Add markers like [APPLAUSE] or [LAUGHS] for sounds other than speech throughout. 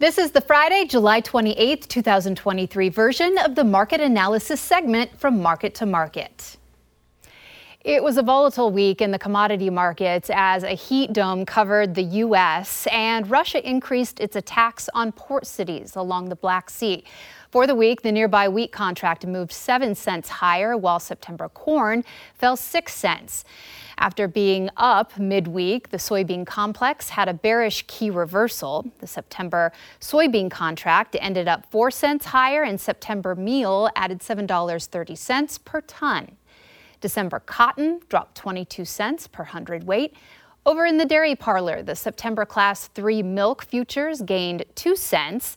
This is the Friday, July 28th, 2023 version of the market analysis segment from Market to Market. It was a volatile week in the commodity markets as a heat dome covered the U.S. and Russia increased its attacks on port cities along the Black Sea. For the week, the nearby wheat contract moved 7 cents higher, while September corn fell 6 cents. After being up midweek, the soybean complex had a bearish key reversal. The September soybean contract ended up 4 cents higher, and September meal added $7.30 per ton. December cotton dropped 22 cents per hundredweight. Over in the dairy parlor, the September class 3 milk futures gained 2 cents.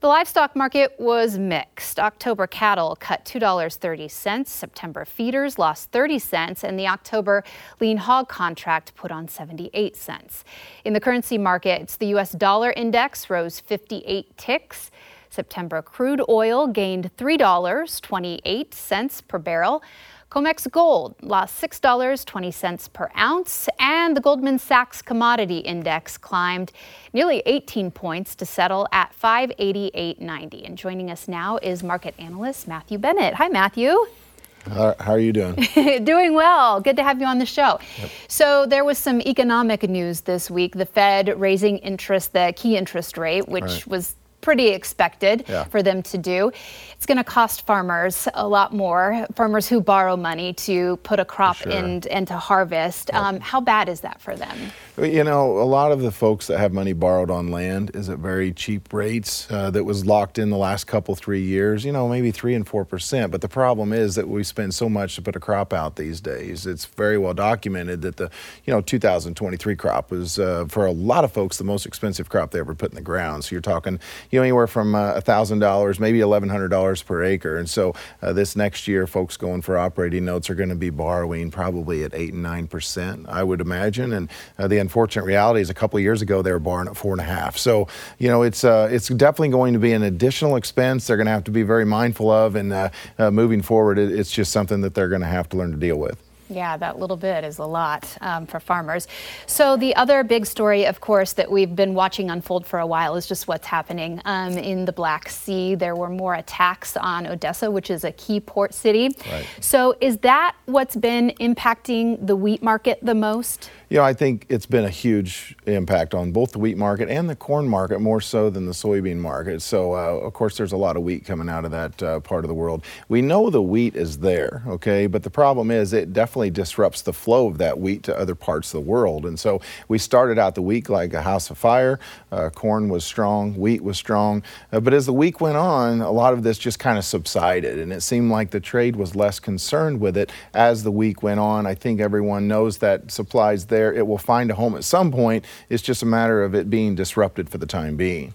The livestock market was mixed. October cattle cut $2.30, September feeders lost 30 cents, and the October lean hog contract put on 78 cents. In the currency markets, the U.S. dollar index rose 58 ticks. September crude oil gained $3.28 per barrel. COMEX gold lost $6.20 per ounce, and the Goldman Sachs Commodity Index climbed nearly 18 points to settle at 588.90. And joining us now is market analyst Matthew Bennett. Hi, Matthew. How, how, are you doing? [LAUGHS] doing well. Good to have you on the show. Yep. So there was some economic news this week. The Fed raising interest, the key interest rate, which right. was pretty expected yeah. for them to do. It's going to cost farmers a lot more, farmers who borrow money to put a crop sure. in and to harvest. Yep. Um, how bad is that for them? You know, a lot of the folks that have money borrowed on land is at very cheap rates uh, that was locked in the last couple, three years, you know, maybe three and four percent. But the problem is that we spend so much to put a crop out these days. It's very well documented that the, you know, 2023 crop was, uh, for a lot of folks, the most expensive crop they ever put in the ground. So you're talking, you know, anywhere from uh, $1,000, maybe $1,100 per acre. And so uh, this next year, folks going for operating notes are going to be borrowing probably at 8 and 9%, I would imagine. And uh, the unfortunate reality is a couple of years ago, they were borrowing at 4.5. So, you know, it's, it's definitely going to be an additional expense they're going to have to be very mindful of. And moving forward, it, it's just something that they're going to have to learn to deal with. Yeah, that little bit is a lot um, for farmers. So, the other big story, of course, that we've been watching unfold for a while is just what's happening um, in the Black Sea. There were more attacks on Odessa, which is a key port city. Right. So, is that what's been impacting the wheat market the most? You know, I think it's been a huge impact on both the wheat market and the corn market, more so than the soybean market. So, uh, of course, there's a lot of wheat coming out of that uh, part of the world. We know the wheat is there, okay, but the problem is it definitely disrupts the flow of that wheat to other parts of the world. And so we started out the week like a house of fire. Uh, corn was strong, wheat was strong. Uh, but as the week went on, a lot of this just kind of subsided, and it seemed like the trade was less concerned with it as the week went on. I think everyone knows that supplies there. It will find a home at some point. It's just a matter of it being disrupted for the time being.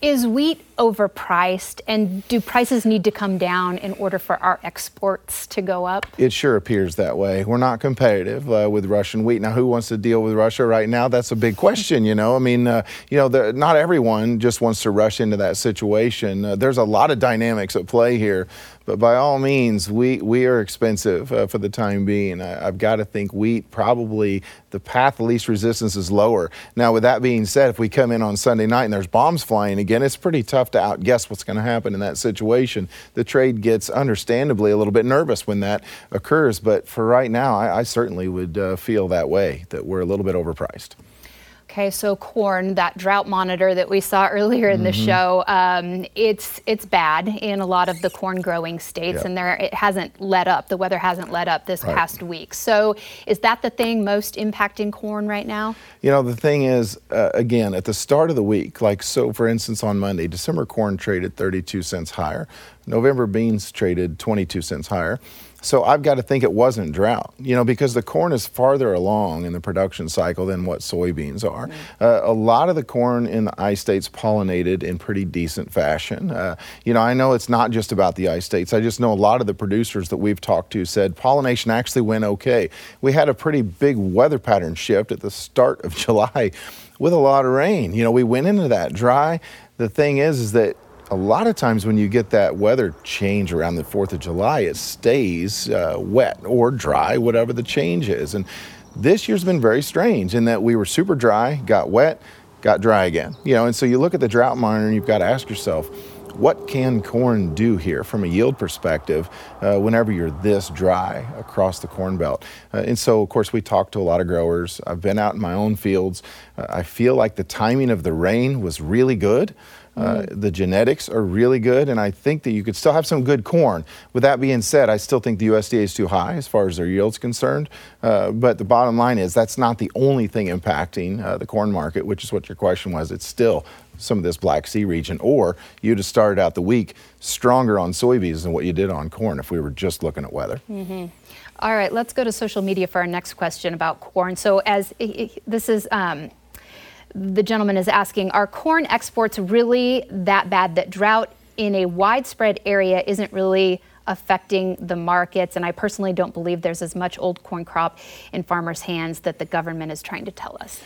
Is wheat overpriced, and do prices need to come down in order for our exports to go up? It sure appears that way. We're not competitive uh, with Russian wheat. Now, who wants to deal with Russia right now? That's a big question, you know. I mean, uh, you know, the, not everyone just wants to rush into that situation. Uh, there's a lot of dynamics at play here. But by all means, we, we are expensive uh, for the time being. I, have got to think wheat probably the path of least resistance is lower. Now, with that being said, if we come in on Sunday night and there's bombs flying again, it's pretty tough to outguess what's going to happen in that situation. The trade gets understandably a little bit nervous when that occurs. But for right now, I, I certainly would uh, feel that way, that we're a little bit overpriced. Okay, so corn, that drought monitor that we saw earlier in the mm-hmm. show, um, it's it's bad in a lot of the corn growing states, yep. and there it hasn't let up. The weather hasn't let up this right. past week. So, is that the thing most impacting corn right now? You know, the thing is, uh, again, at the start of the week, like so, for instance, on Monday, December corn traded 32 cents higher. November beans traded 22 cents higher. So I've got to think it wasn't drought, you know, because the corn is farther along in the production cycle than what soybeans are. Mm-hmm. Uh, a lot of the corn in the I states pollinated in pretty decent fashion. Uh, you know, I know it's not just about the I states. I just know a lot of the producers that we've talked to said pollination actually went okay. We had a pretty big weather pattern shift at the start of [LAUGHS] July with a lot of rain. You know, we went into that dry. The thing is, is that a lot of times when you get that weather change around the 4th of July, it stays uh, wet or dry, whatever the change is. And this year's been very strange in that we were super dry, got wet, got dry again. You know, and so you look at the drought monitor and you've got to ask yourself, what can corn do here from a yield perspective uh, whenever you're this dry across the corn belt? Uh, and so, of course, we talked to a lot of growers. I've been out in my own fields. Uh, I feel like the timing of the rain was really good. Uh, mm. the genetics are really good, and I think that you could still have some good corn. With that being said, I still think the USDA is too high as far as their yield's concerned. Uh, but the bottom line is that's not the only thing impacting uh, the corn market, which is what your question was. It's still some of this Black Sea region, or you'd have started out the week stronger on soybeans than what you did on corn if we were just looking at weather. Mm-hmm. All right, let's go to social media for our next question about corn. So, as this is um, the gentleman is asking Are corn exports really that bad that drought in a widespread area isn't really affecting the markets? And I personally don't believe there's as much old corn crop in farmers' hands that the government is trying to tell us.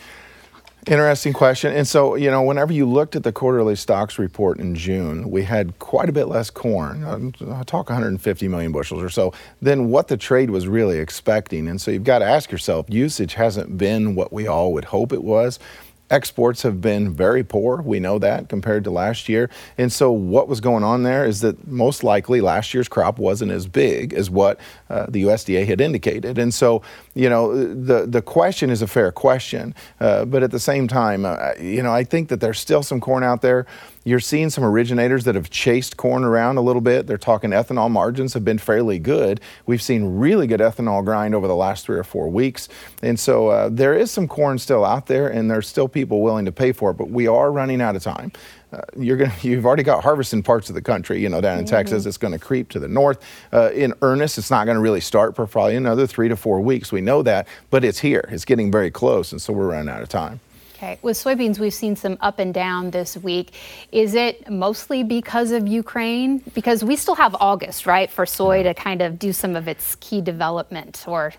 Interesting question. And so, you know, whenever you looked at the quarterly stocks report in June, we had quite a bit less corn, I talk 150 million bushels or so, than what the trade was really expecting. And so you've got to ask yourself usage hasn't been what we all would hope it was. Exports have been very poor. We know that compared to last year. And so, what was going on there is that most likely last year's crop wasn't as big as what uh, the USDA had indicated. And so, you know, the, the question is a fair question. Uh, but at the same time, uh, you know, I think that there's still some corn out there you're seeing some originators that have chased corn around a little bit. They're talking ethanol margins have been fairly good. We've seen really good ethanol grind over the last three or four weeks. And so uh, there is some corn still out there, and there's still people willing to pay for it, but we are running out of time. Uh, you're gonna, [LAUGHS] you've already got harvest in parts of the country. You know, down in mm-hmm. Texas, it's going to creep to the north. Uh, in earnest, it's not going to really start for probably another three to four weeks. We know that, but it's here. It's getting very close, and so we're running out of time. Okay. With soybeans, we've seen some up and down this week. Is it mostly because of Ukraine? Because we still have August, right, for soy to kind of do some of its key development or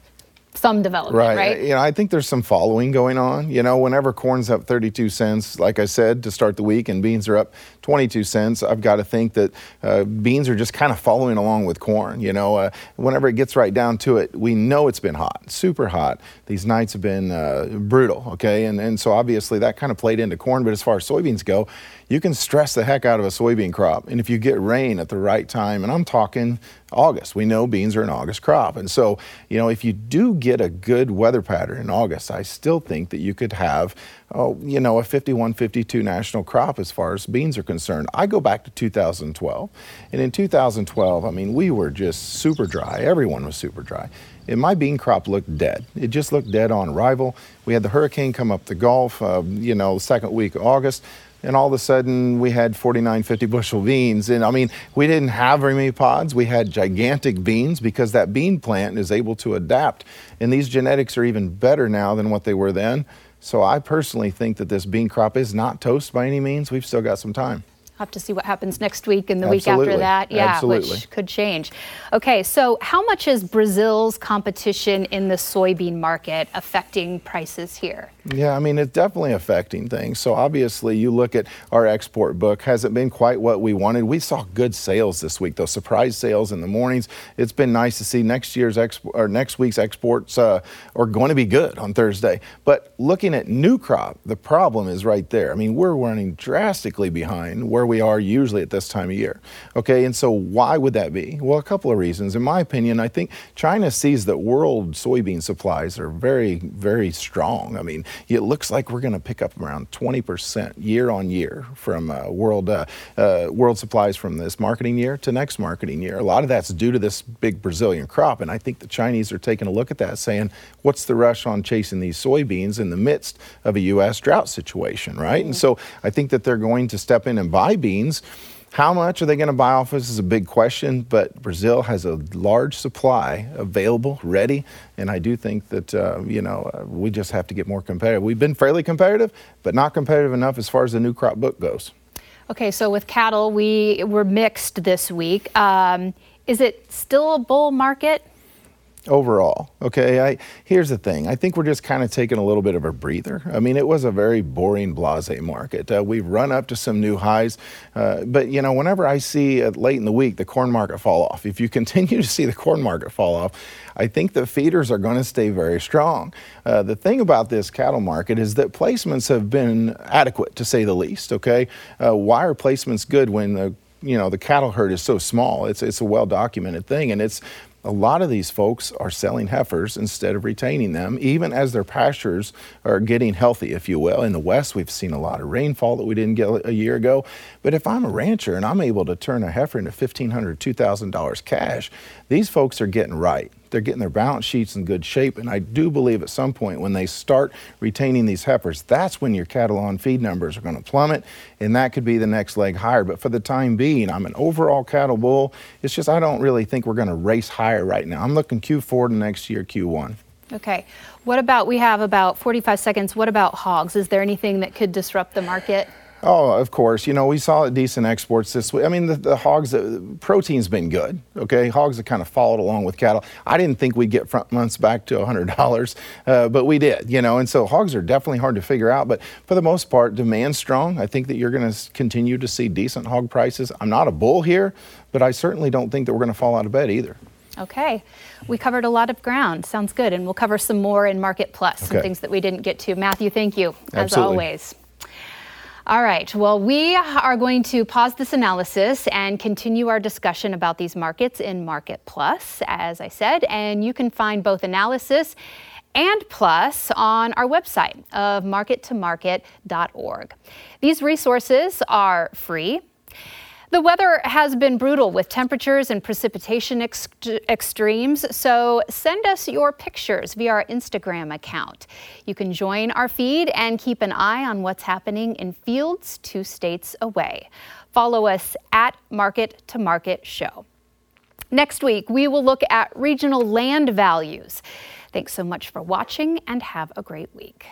some development, right. right? You know, I think there's some following going on. You know, whenever corn's up 32 cents, like I said, to start the week, and beans are up 22 cents, I've got to think that uh, beans are just kind of following along with corn. You know, uh, whenever it gets right down to it, we know it's been hot, super hot. These nights have been uh, brutal, okay? And, and so obviously that kind of played into corn. But as far as soybeans go, you can stress the heck out of a soybean crop. And if you get rain at the right time, and I'm talking August, we know beans are an August crop. And so, you know, if you do get a good weather pattern in August, I still think that you could have, oh, you know, a 51 52 national crop as far as beans are concerned. I go back to 2012. And in 2012, I mean, we were just super dry. Everyone was super dry. And my bean crop looked dead. It just looked dead on arrival. We had the hurricane come up the Gulf, uh, you know, second week of August and all of a sudden we had 49, 50 bushel beans. And I mean, we didn't have very many pods. We had gigantic beans because that bean plant is able to adapt. And these genetics are even better now than what they were then. So I personally think that this bean crop is not toast by any means. We've still got some time have to see what happens next week and the Absolutely. week after that. Yeah, Absolutely. which could change. Okay, so how much is Brazil's competition in the soybean market affecting prices here? Yeah, I mean, it's definitely affecting things. So obviously, you look at our export book, hasn't been quite what we wanted. We saw good sales this week, though, surprise sales in the mornings. It's been nice to see next year's exp- or next week's exports uh, are going to be good on Thursday. But looking at new crop, the problem is right there. I mean, we're running drastically behind where we are usually at this time of year. Okay, and so why would that be? Well, a couple of reasons. In my opinion, I think China sees that world soybean supplies are very, very strong. I mean, it looks like we're going to pick up around 20% year on year from uh, world uh, uh, world supplies from this marketing year to next marketing year. A lot of that's due to this big Brazilian crop, and I think the Chinese are taking a look at that, saying, "What's the rush on chasing these soybeans in the midst of a U.S. drought situation?" Right, mm-hmm. and so I think that they're going to step in and buy beans. How much are they going to buy off us is a big question, but Brazil has a large supply available, ready, and I do think that uh, you know uh, we just have to get more competitive. We've been fairly competitive, but not competitive enough as far as the new crop book goes. Okay, so with cattle, we were mixed this week. Um, is it still a bull market? Overall. Okay, I, here's the thing. I think we're just kind of taking a little bit of a breather. I mean, it was a very boring, blase market. Uh, we've run up to some new highs, uh, but you know, whenever I see uh, late in the week the corn market fall off, if you [LAUGHS] continue to see the corn market fall off, I think the feeders are going to stay very strong. Uh, the thing about this cattle market is that placements have been adequate, to say the least. Okay, uh, why are placements good when the you know the cattle herd is so small? It's it's a well documented thing, and it's a lot of these folks are selling heifers instead of retaining them, even as their pastures are getting healthy, if you will. In the West, we've seen a lot of rainfall that we didn't get a year ago. But if I'm a rancher and I'm able to turn a heifer into $1,500, $2,000 cash, these folks are getting right they're getting their balance sheets in good shape. And I do believe at some point when they start retaining these heifers, that's when your cattle on feed numbers are going to plummet, and that could be the next leg higher. But for the time being, I'm an overall cattle bull. It's just I don't really think we're going to race higher right now. I'm looking Q4 to next year, Q1. Okay. What about, we have about 45 seconds. What about hogs? Is there anything that could disrupt the market? Oh, of course. You know, we saw decent exports this week. I mean, the, the hogs, the protein's been good. Okay, hogs have kind of followed along with cattle. I didn't think we'd get front months back to $100, uh, but we did. You know, and so hogs are definitely hard to figure out. But for the most part, demand's strong. I think that you're going to continue to see decent hog prices. I'm not a bull here, but I certainly don't think that we're going to fall out of bed either. Okay. We covered a lot of ground. Sounds good. And we'll cover some more in Market Plus, okay. some things that we didn't get to. Matthew, thank you, as Absolutely. always. All right. Well, we are going to pause this analysis and continue our discussion about these markets in Market Plus, as I said, and you can find both analysis and plus on our website of markettomarket.org. These resources are free the weather has been brutal with temperatures and precipitation ex- extremes, so send us your pictures via our Instagram account. You can join our feed and keep an eye on what's happening in fields two states away. Follow us at Market to Market Show. Next week, we will look at regional land values. Thanks so much for watching and have a great week.